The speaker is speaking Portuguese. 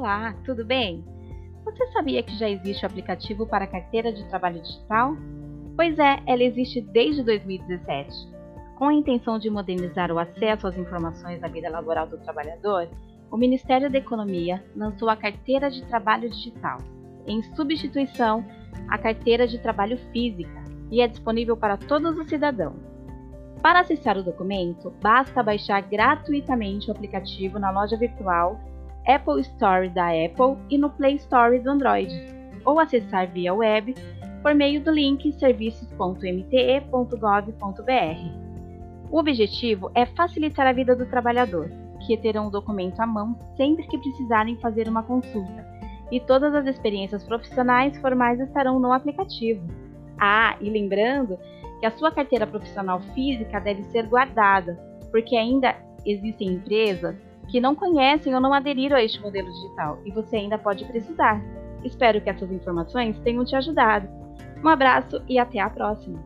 Olá, tudo bem? Você sabia que já existe o aplicativo para carteira de trabalho digital? Pois é, ela existe desde 2017. Com a intenção de modernizar o acesso às informações da vida laboral do trabalhador, o Ministério da Economia lançou a Carteira de Trabalho Digital, em substituição à Carteira de Trabalho Física, e é disponível para todos os cidadãos. Para acessar o documento, basta baixar gratuitamente o aplicativo na loja virtual Apple Store da Apple e no Play Store do Android, ou acessar via web por meio do link serviços.mte.gov.br. O objetivo é facilitar a vida do trabalhador, que terá um documento à mão sempre que precisarem fazer uma consulta, e todas as experiências profissionais formais estarão no aplicativo. Ah, e lembrando que a sua carteira profissional física deve ser guardada, porque ainda existem empresas que não conhecem ou não aderiram a este modelo digital e você ainda pode precisar. Espero que essas informações tenham te ajudado. Um abraço e até a próxima!